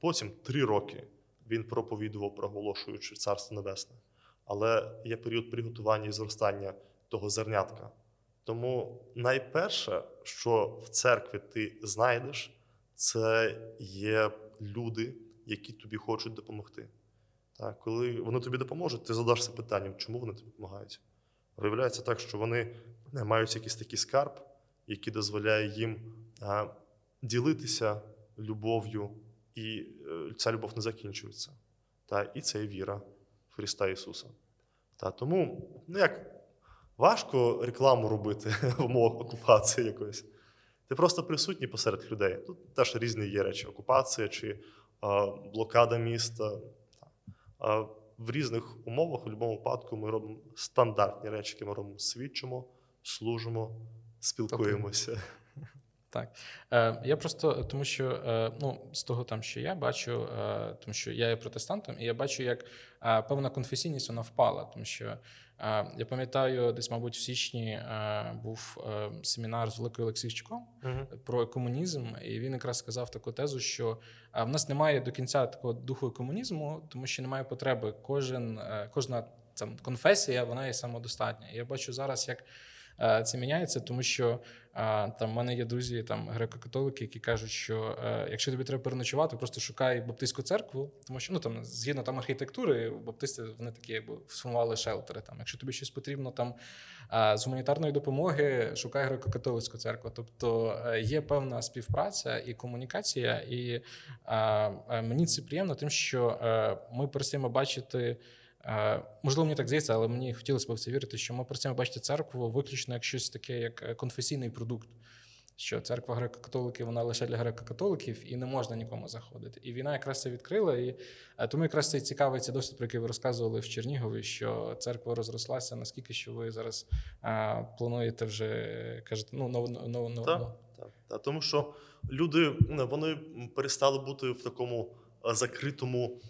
Потім три роки Він проповідував, проголошуючи Царство Небесне але є період приготування і зростання того зернятка. Тому найперше, що в церкві ти знайдеш, це є люди, які тобі хочуть допомогти. Так, Коли вони тобі допоможуть, ти задашся питанням, чому вони тобі допомагають. Виявляється так, що вони мають якийсь такий скарб, який дозволяє їм а, ділитися любов'ю, і е, ця любов не закінчується. Та, І це є віра. Христа Ісуса. Та, тому ну як, важко рекламу робити в умовах окупації якоїсь. Ти просто присутній посеред людей. Тут теж різні є речі: окупація чи а, блокада міста. А, в різних умовах, в будь-якому випадку, ми робимо стандартні речі, які ми робимо: свідчимо, служимо, спілкуємося. Так. Е, Я просто тому, що е, ну, з того, там, що я бачу, е, тому що я є протестантом, і я бачу, як е, певна конфесійність вона впала. Тому що е, я пам'ятаю, десь, мабуть, в січні е, був е, семінар з Великою Олексійчуком uh-huh. про комунізм, і він якраз сказав таку тезу, що е, в нас немає до кінця такого духу комунізму, тому що немає потреби. Кожен, е, Кожна там конфесія, вона є самодостатня. І я бачу зараз, як. це міняється, тому що там в мене є друзі, там греко-католики, які кажуть, що е, якщо тобі треба переночувати, просто шукай баптистську церкву, тому що ну там згідно там архітектури, баптисти вони такі якби сформували шелтери. Там, якщо тобі щось потрібно там з гуманітарної допомоги, шукай греко-католицьку церкву. Тобто е, є певна співпраця і комунікація, і мені це приємно, тим, що е, ми перестаємо бачити. Е, можливо, мені так здається, але мені хотілося б в це вірити, що ми працюємо бачити церкву виключно як щось таке, як е, конфесійний продукт. Що церква греко-католиків, вона лише для греко-католиків і не можна нікому заходити. І війна якраз це відкрила. І е, тому якраз цей цікавий цей досвід, про який ви розказували в Чернігові, що церква розрослася, наскільки що ви зараз а, плануєте вже кажете, ну нову нову нову. Так, так, так. Тому що люди вони перестали бути в такому закритому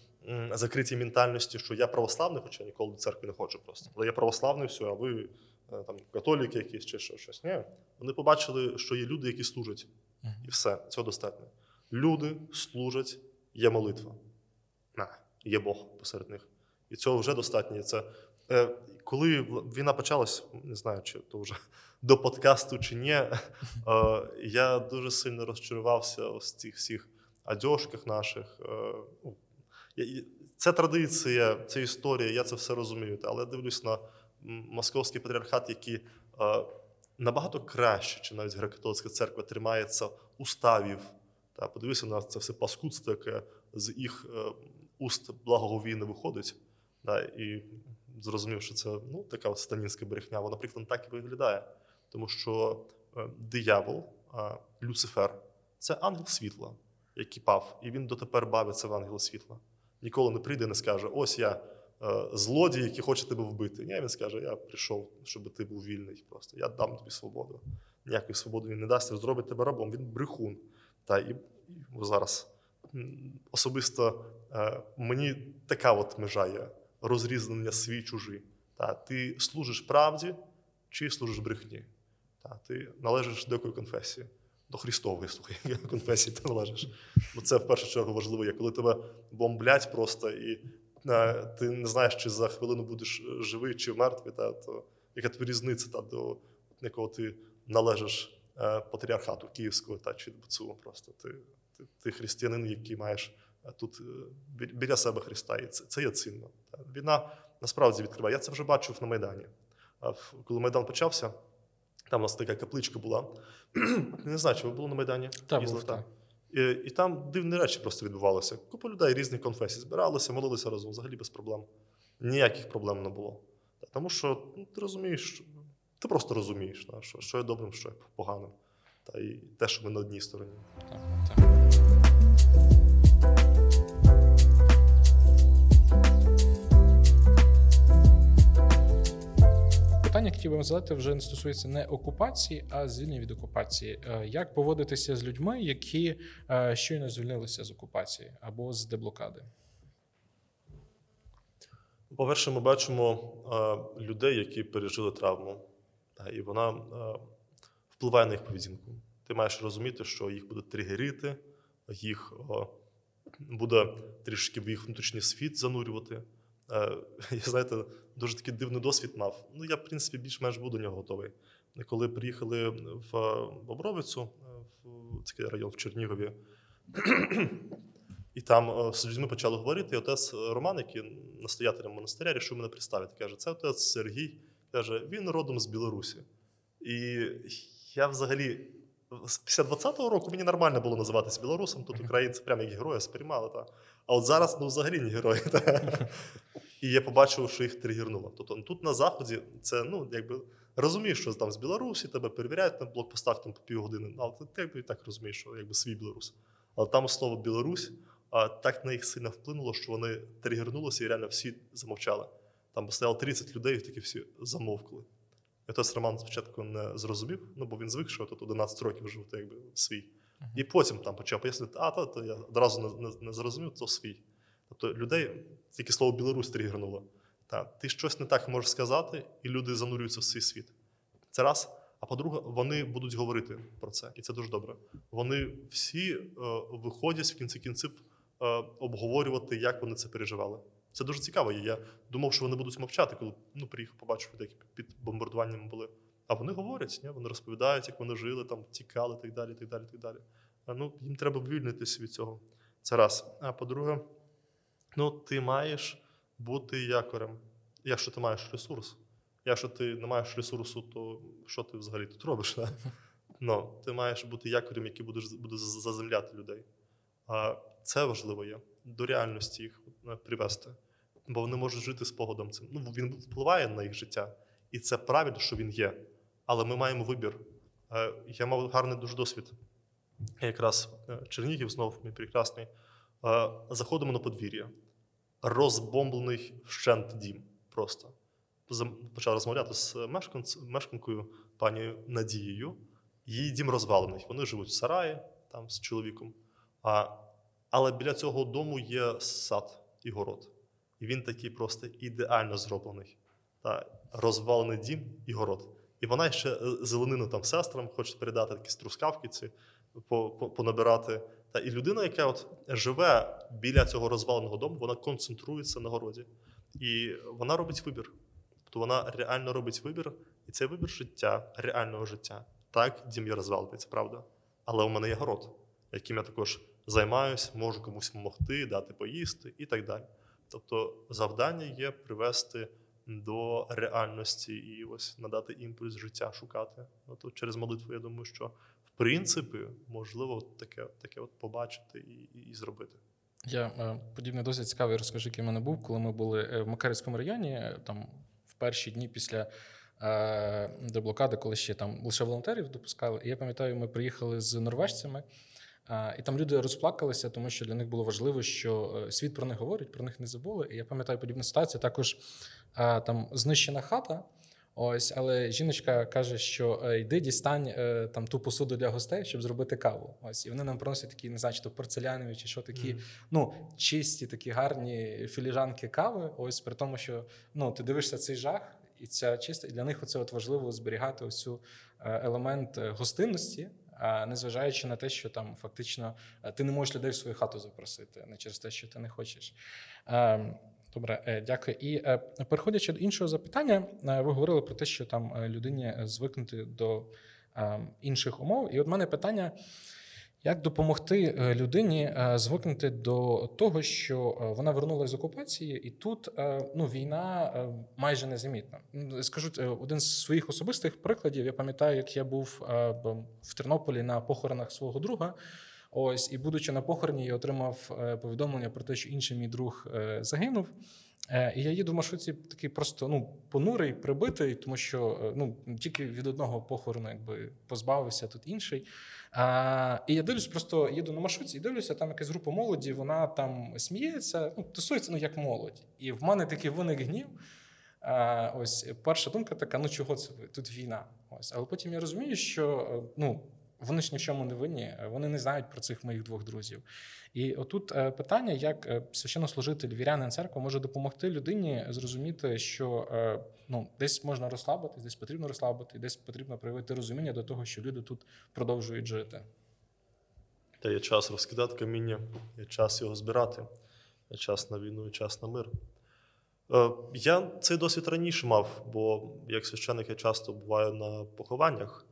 закритій ментальності, що я православний, хоча я ніколи до церкви не ходжу просто. Але я православний, все, а ви е, там католіки якісь чи щось. Ні. Вони побачили, що є люди, які служать. І все, цього достатньо. Люди служать, є молитва. Є Бог посеред них. І цього вже достатньо. Це, е, Коли війна почалась, не знаю, чи то вже до подкасту чи ні, е, я дуже сильно розчарувався в цих всіх адьошках наших. Е, це традиція, це історія, я це все розумію. Але я дивлюсь на московський патріархат, який набагато краще, чи навіть греко-католицька церква тримається уставів. Та подивися на це все паскудство, яке з їх е, уст благоговійно виходить. Та, і зрозумів, що це ну, така от станінська брехня. Вона, наприклад, так і виглядає. Тому що е, диявол, Люцифер це ангел світла, який пав, і він дотепер бавиться в ангела світла ніколи не прийде і не скаже: Ось я е, злодій, який хоче тебе вбити. Ні, він скаже: Я прийшов, щоб ти був вільний. Просто я дам тобі свободу. Ніякої свободи він не дасть, зробить тебе рабом. Він брехун. Та і, і зараз особисто е, мені така от межа є розрізнення свій чужий. Та ти служиш правді чи служиш брехні? Та ти належиш до якої конфесії до Христової слухай, конфесії ти належиш. Бо це в першу чергу важливо є, коли тебе бомблять просто, і е, ти не знаєш, чи за хвилину будеш живий, чи мертвий, та, то яка тобі різниця та, до якого ти належиш е, патріархату Київського та чи БЦУ. Просто ти, ти, ти християнин, який маєш е, тут біля себе Христа. І це, це є цінно. Війна насправді відкриває. Я це вже бачив на Майдані. Коли Майдан почався. Там у нас така капличка була. Не знаю, чи ви були на Майдані? Так, був, так. І, і там дивні речі просто відбувалися. Купа людей різних конфесій збиралися, молилися разом, взагалі без проблем. Ніяких проблем не було. Тому що ну, ти розумієш, ти просто розумієш, що що є добрим, що є поганим. Та і те, що ми на одній стороні. Так, так. Питання хотів би задати вже не стосується не окупації, а звільнення від окупації. Е, як поводитися з людьми, які е, щойно звільнилися з окупації або з деблокади? По-перше, ми бачимо е, людей, які пережили травму, і вона впливає на їх поведінку. Ти маєш розуміти, що їх буде тригерити, їх буде трішки в їх внутрішній світ занурювати. Я знаєте, дуже такий дивний досвід мав. Ну, я, в принципі, більш-менш був до нього готовий. Коли приїхали в Бобровицю, в такий район в Чернігові, і там з людьми почали говорити, і отець Роман, який настоятелем монастиря, рішив мене представити. Каже, це отець Сергій. Каже, він родом з Білорусі. І я взагалі. Після 20-го року мені нормально було називатися білорусом, тут українці прямо як герої сприймали. Та. А от зараз ну, взагалі не герої. Та. І я побачив, що їх тригернуло. Тобто тут на Заході це ну, якби розумієш, що там з Білорусі тебе перевіряють на блокпостах там по півгодини. Але ти якби і так розумієш, що якби свій Білорус. Але там слово Білорусь а, так на їх сильно вплинуло, що вони тригернулися і реально всі замовчали. Там стояло 30 людей, і такі всі замовкли. І отець Роман спочатку не зрозумів, ну бо він звик, що тут 11 років жив, якби свій. І потім там почав пояснити, а то, то я одразу не, не, не зрозумів, то свій. Тобто людей тільки слово Білорусь тригернуло. Та, Ти щось не так можеш сказати, і люди занурюються в свій світ. Це раз. А по-друге, вони будуть говорити про це, і це дуже добре. Вони всі е, виходять в кінці кінців е, обговорювати, як вони це переживали. Це дуже цікаво. Я думав, що вони будуть мовчати, коли ну, приїхав, побачив людей, які під бомбардуванням були. А вони говорять, ні? вони розповідають, як вони жили, там тікали, так далі, так далі, так далі. А, ну, їм треба вивільнитися від цього. Це раз. А по-друге, ну, ти маєш бути якорем, якщо ти маєш ресурс. Якщо ти не маєш ресурсу, то що ти взагалі тут робиш? Да? Ну, ти маєш бути якорем, який будеш буде заземляти людей. А це важливо є до реальності їх е, привести. Бо вони можуть жити спогадом цим. Ну, він впливає на їх життя, і це правильно, що він є. Але ми маємо вибір. Е, я мав гарний дуже досвід. Якраз е, Чернігів знов мій прекрасний. Заходимо на подвір'я, розбомблений вщент дім. Просто почав розмовляти з мешканкою пані Надією. Її дім розвалений. Вони живуть в сараї там з чоловіком. А, Але біля цього дому є сад і город. І він такий просто ідеально зроблений. Та, Розвалений дім і город. І вона ще е, зеленину там сестрам хоче передати, такі струскавки ці понабирати. Та і людина, яка от живе біля цього розваленого дому, вона концентрується на городі. І вона робить вибір. Тобто вона реально робить вибір, і це вибір життя, реального життя. Так, дім є розвалений, правда. Але у мене є город, яким я також займаюся, можу комусь допомогти, дати поїсти і так далі. Тобто, завдання є привести до реальності і ось надати імпульс життя шукати. Ну, то через молитву, я думаю, що в принципі можливо таке таке от побачити і, і, і зробити. Я е, подібний досить цікавий розкажу, який в мене був, коли ми були е, в Макарівському районі, е, там в перші дні після деблокади, коли ще там лише волонтерів допускали. І я пам'ятаю, ми приїхали з норвежцями. І там люди розплакалися, тому що для них було важливо, що світ про них говорить, про них не забули. І я пам'ятаю подібну ситуацію. Також там знищена хата. Ось, але жіночка каже, що е, йди дістань е, там ту посуду для гостей, щоб зробити каву. Ось і вони нам приносять такі, не знаю, чи то порцелянові, чи що такі, mm. ну чисті, такі гарні філіжанки кави. Ось при тому, що ну ти дивишся цей жах, і ця чиста, і для них оце от важливо зберігати ось цю е, елемент гостинності. Незважаючи на те, що там фактично ти не можеш людей в свою хату запросити, не через те, що ти не хочеш. Добре, е, дякую. І е, переходячи до іншого запитання, е, ви говорили про те, що там людині звикнути до інших умов. І от мене питання: як допомогти людині звикнути до того, що вона вернулася з окупації, і тут ну, війна майже незамітна. Скажу один з своїх особистих прикладів. Я пам'ятаю, як я був в Тернополі на похоронах свого друга. Ось, і будучи на похороні, я отримав е, повідомлення про те, що інший мій друг е, загинув. Е, і я їду в маршрутці такий просто ну, понурий, прибитий, тому що ну, тільки від одного похорону якби позбавився тут інший. А, І я дивлюсь, просто їду на маршрутці і дивлюся, там якась група молоді, вона там сміється, ну, тусується ну, як молодь. І в мене такий виник гнів. А, Ось перша думка така: ну чого це ви? Тут війна. Ось, Але потім я розумію, що ну. Вони ж ні в чому не винні, вони не знають про цих моїх двох друзів. І отут е, питання, як е, священнослужитель, вірянин церкви може допомогти людині зрозуміти, що е, ну, десь можна розслабитись, десь потрібно розслабити, десь потрібно проявити розуміння до того, що люди тут продовжують жити. Та є час розкидати каміння, є час його збирати, є час на війну, і час на мир. Я цей досвід раніше мав, бо як священник я часто буваю на похованнях.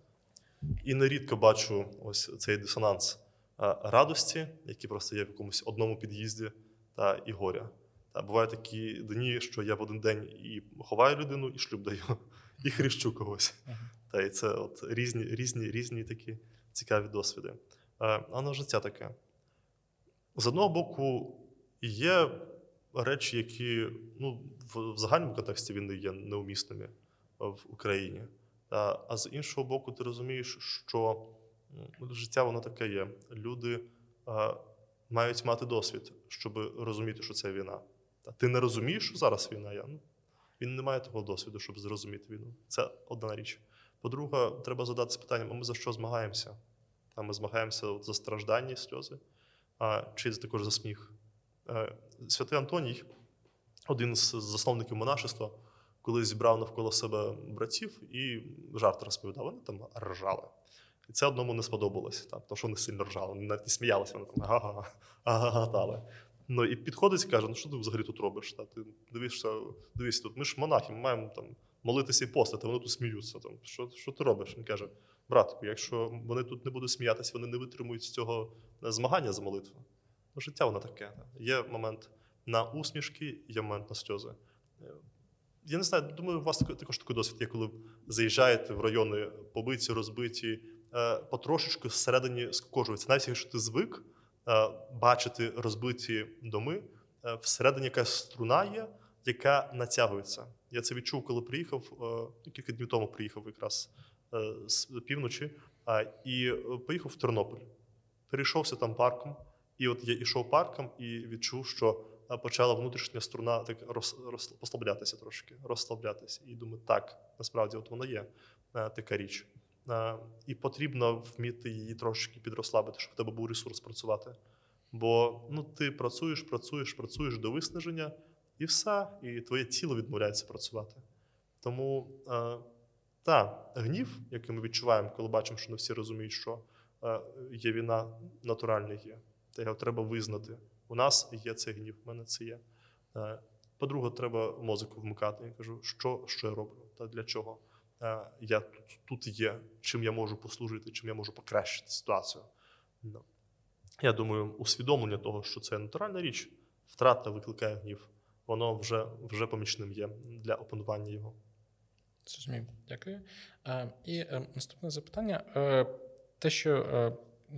І нерідко бачу ось цей дисонанс радості, який просто є в якомусь одному під'їзді, та і горя. Та бувають такі дні, що я в один день і ховаю людину, і шлюб даю, і хрещу когось. Та і це от різні різні, різні такі цікаві досвіди. А на життя таке. З одного боку, є речі, які ну, в загальному контексті війни є неумісними в Україні. А з іншого боку, ти розумієш, що життя воно таке є. Люди мають мати досвід, щоб розуміти, що це війна. А Ти не розумієш, що зараз війна є. Ну, він не має того досвіду, щоб зрозуміти війну. Це одна річ. По-друге, треба задатися питанням: а ми за що змагаємося? А ми змагаємося от за страждання і сльози, а чи також за сміх. Е, Святий Антоній, один з засновників монашества коли зібрав навколо себе братів і жарт розповідав, вони там ржали. І це одному не сподобалось, так, тому що вони сильно ржали, вони навіть не сміялися, вони там ага-га, ага-гатали. Ну і підходить і каже: ну що ти взагалі тут робиш? Та ти дивишся, дивись тут. Ми ж монахи, ми маємо там молитися і постати, вони тут сміються. Там що що ти робиш? Він каже: братку, якщо вони тут не будуть сміятися, вони не витримують з цього змагання за молитву. Ну, життя воно таке. Є момент на усмішки, є момент на сльози. Е, я не знаю, думаю, у вас також такий досвід є, коли заїжджаєте в райони побиті, розбиті, е, потрошечки всередині скукожується. Навіть якщо ти звик е, бачити розбиті доми, всередині якась струна є, яка натягується. Я це відчув, коли приїхав кілька днів тому приїхав якраз з півночі і поїхав в Тернопіль. Перейшовся там парком. І от я йшов парком і відчув, що почала внутрішня струна так роз, роз, послаблятися трошки, розслаблятися. І думаю, так, насправді от воно є така річ. І потрібно вміти її трошки підрослабити, щоб в тебе був ресурс працювати. Бо ну, ти працюєш, працюєш, працюєш до виснаження, і все, і твоє тіло відмовляється працювати. Тому так, гнів, який ми відчуваємо, коли бачимо, що не всі розуміють, що є війна, натуральна є. Та його треба визнати. У нас є цей гнів, в мене це є. Е, по-друге, треба музику вмикати. Я кажу, що що я роблю та для чого е, я тут тут є, чим я можу послужити, чим я можу покращити ситуацію. Я думаю, усвідомлення того, що це натуральна річ, втрата викликає гнів, воно вже вже помічним є для опанування його. Зрозумів, дякую. Е, І наступне запитання: те, що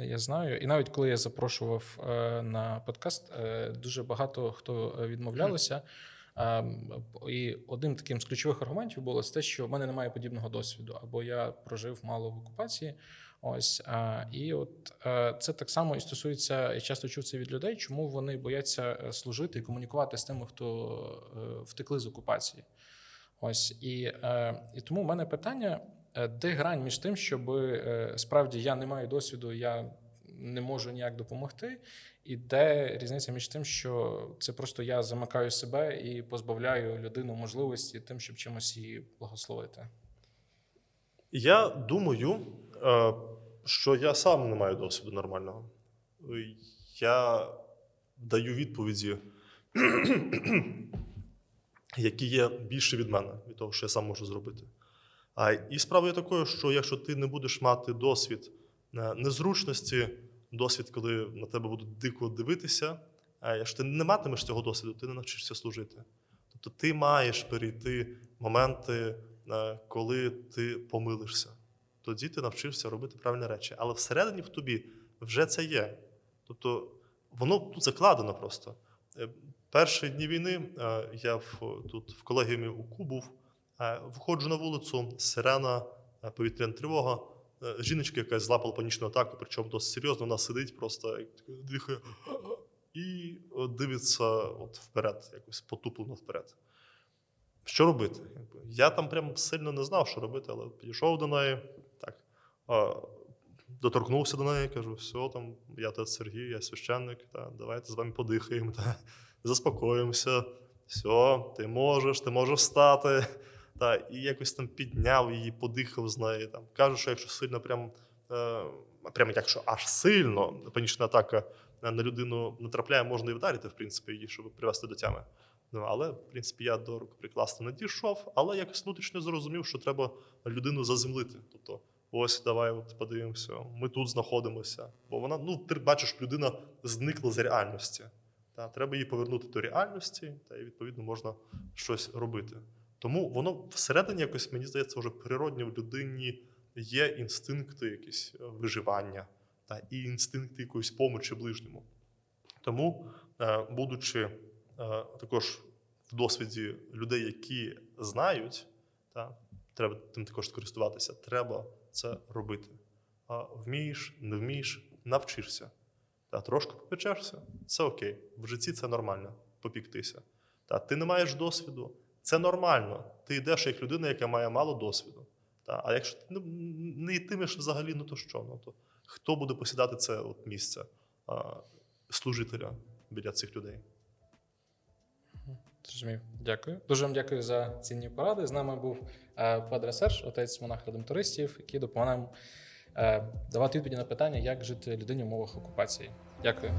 я знаю, і навіть коли я запрошував е, на подкаст, е, дуже багато хто відмовлялося. Ем, і одним таким з ключових аргументів було те, що в мене немає подібного досвіду, або я прожив мало в окупації. Ось і от е, це так само і стосується, я часто чув це від людей, чому вони бояться служити і комунікувати з тими, хто втекли з окупації. Ось і, і тому в мене питання. Е, де грань між тим, щоб е, справді я не маю досвіду, я не можу ніяк допомогти, і де різниця між тим, що це просто я замикаю себе і позбавляю людину можливості тим, щоб чимось її благословити? Я думаю, е, що я сам не маю досвіду нормального. Я даю відповіді, які є більше від мене, від того, що я сам можу зробити. А і справа є такою, що якщо ти не будеш мати досвід е, незручності, досвід, коли на тебе будуть дико дивитися, а якщо ти не матимеш цього досвіду, ти не навчишся служити. Тобто ти маєш перейти моменти, е, коли ти помилишся. Тоді ти навчишся робити правильні речі. Але всередині в тобі вже це є. Тобто воно тут закладено просто. Е, перші дні війни я в, тут в колегіумі у КУ був. Е, виходжу на вулицю, сирена, е, повітряна тривога. Е, жіночка якась злапала панічну атаку, причому досить серйозно, вона сидить, просто дихає і дивиться от вперед, якось потуплено вперед. Що робити? Я там прям сильно не знав, що робити, але підійшов до неї, так, доторкнувся до неї, кажу, все, там, я тут Сергій, я священник, та, давайте з вами подихаємо, та, заспокоїмося, все, ти можеш, ти можеш встати. Та, І якось там підняв її, подихав з нею. Там. Кажу, що якщо сильно, прям, е, прям якщо аж сильно панічна атака на людину натрапляє, можна і вдарити, в принципі, її, щоб привести до тями. Ну, Але, в принципі, я до рук прикласти не дійшов, але якось внутрішньо зрозумів, що треба людину заземлити. Тобто, ось давай от подивимося, ми тут знаходимося. Бо вона, ну, ти бачиш, людина зникла з реальності. Та, Треба її повернути до реальності, та і відповідно можна щось робити. Тому воно всередині якось, мені здається, вже природньо в людині є інстинкти якісь е, виживання та, і інстинкти якоїсь помочі ближньому. Тому, е, будучи е, також в досвіді людей, які знають, та, треба тим також користуватися, треба це робити. Вмієш, не вмієш, навчишся. Та, Трошки попечешся, це окей. В житті це нормально попіктися. Та, Ти не маєш досвіду. Це нормально. Ти йдеш як людина, яка має мало досвіду. Та? А якщо ти не йтимеш взагалі, ну то що? Ну, то Хто буде посідати це от місце а, служителя біля цих людей? Зрозумів. Дякую. Дуже вам дякую за цінні поради. З нами був Падре Серж, отець монах редемтористів, який допомагає нам е, давати відповіді на питання, як жити людині в умовах окупації. Дякую.